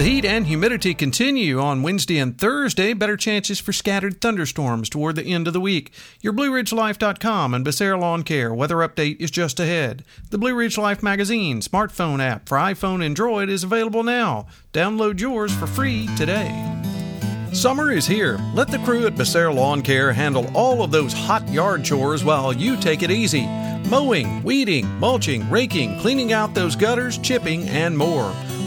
The heat and humidity continue on Wednesday and Thursday. Better chances for scattered thunderstorms toward the end of the week. Your BlueRidgeLife.com and Becerra Lawn Care weather update is just ahead. The Blue Ridge Life magazine smartphone app for iPhone and Android is available now. Download yours for free today. Summer is here. Let the crew at Becerra Lawn Care handle all of those hot yard chores while you take it easy. Mowing, weeding, mulching, raking, cleaning out those gutters, chipping, and more.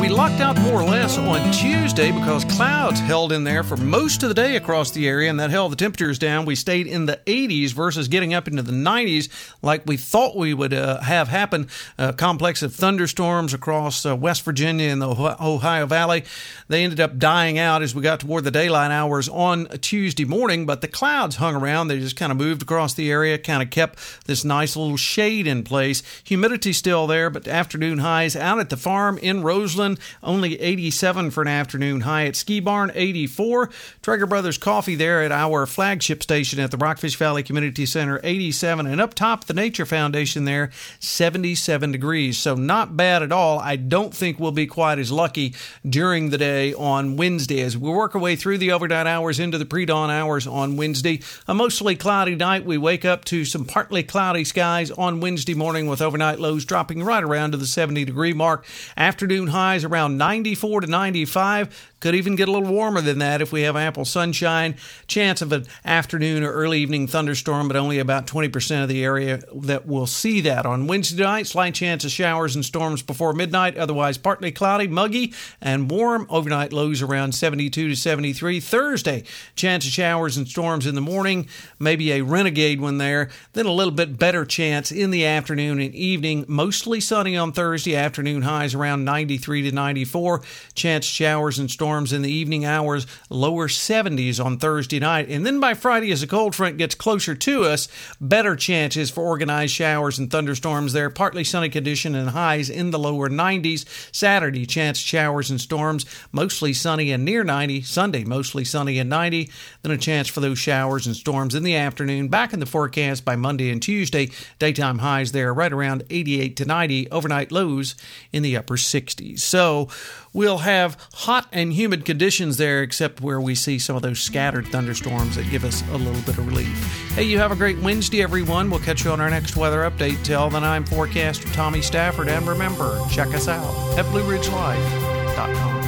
we locked out more or less on Tuesday because clouds held in there for most of the day across the area, and that held the temperatures down. We stayed in the 80s versus getting up into the 90s like we thought we would uh, have happen. A complex of thunderstorms across uh, West Virginia and the Ohio Valley. They ended up dying out as we got toward the daylight hours on Tuesday morning, but the clouds hung around. They just kind of moved across the area, kind of kept this nice little shade in place. Humidity still there, but afternoon highs out at the farm in Roseland only 87 for an afternoon high at Ski Barn, 84. Trager Brothers Coffee there at our flagship station at the Rockfish Valley Community Center, 87. And up top, the Nature Foundation there, 77 degrees. So not bad at all. I don't think we'll be quite as lucky during the day on Wednesday as we work our way through the overnight hours into the pre dawn hours on Wednesday. A mostly cloudy night. We wake up to some partly cloudy skies on Wednesday morning with overnight lows dropping right around to the 70 degree mark. Afternoon highs around 94 to 95. Could even get a little warmer than that if we have ample sunshine. Chance of an afternoon or early evening thunderstorm, but only about 20% of the area that will see that. On Wednesday night, slight chance of showers and storms before midnight, otherwise partly cloudy, muggy, and warm. Overnight lows around 72 to 73. Thursday, chance of showers and storms in the morning, maybe a renegade one there. Then a little bit better chance in the afternoon and evening. Mostly sunny on Thursday, afternoon highs around 93 to 94. Chance showers and storms storms in the evening hours, lower 70s on Thursday night. And then by Friday, as the cold front gets closer to us, better chances for organized showers and thunderstorms there. Partly sunny condition and highs in the lower 90s. Saturday, chance showers and storms, mostly sunny and near 90. Sunday, mostly sunny and 90. Then a chance for those showers and storms in the afternoon. Back in the forecast by Monday and Tuesday. Daytime highs there right around 88 to 90. Overnight lows in the upper 60s. So we'll have hot and humid humid conditions there, except where we see some of those scattered thunderstorms that give us a little bit of relief. Hey, you have a great Wednesday, everyone. We'll catch you on our next weather update. Till then, I'm forecaster Tommy Stafford, and remember, check us out at BlueRidgeLife.com.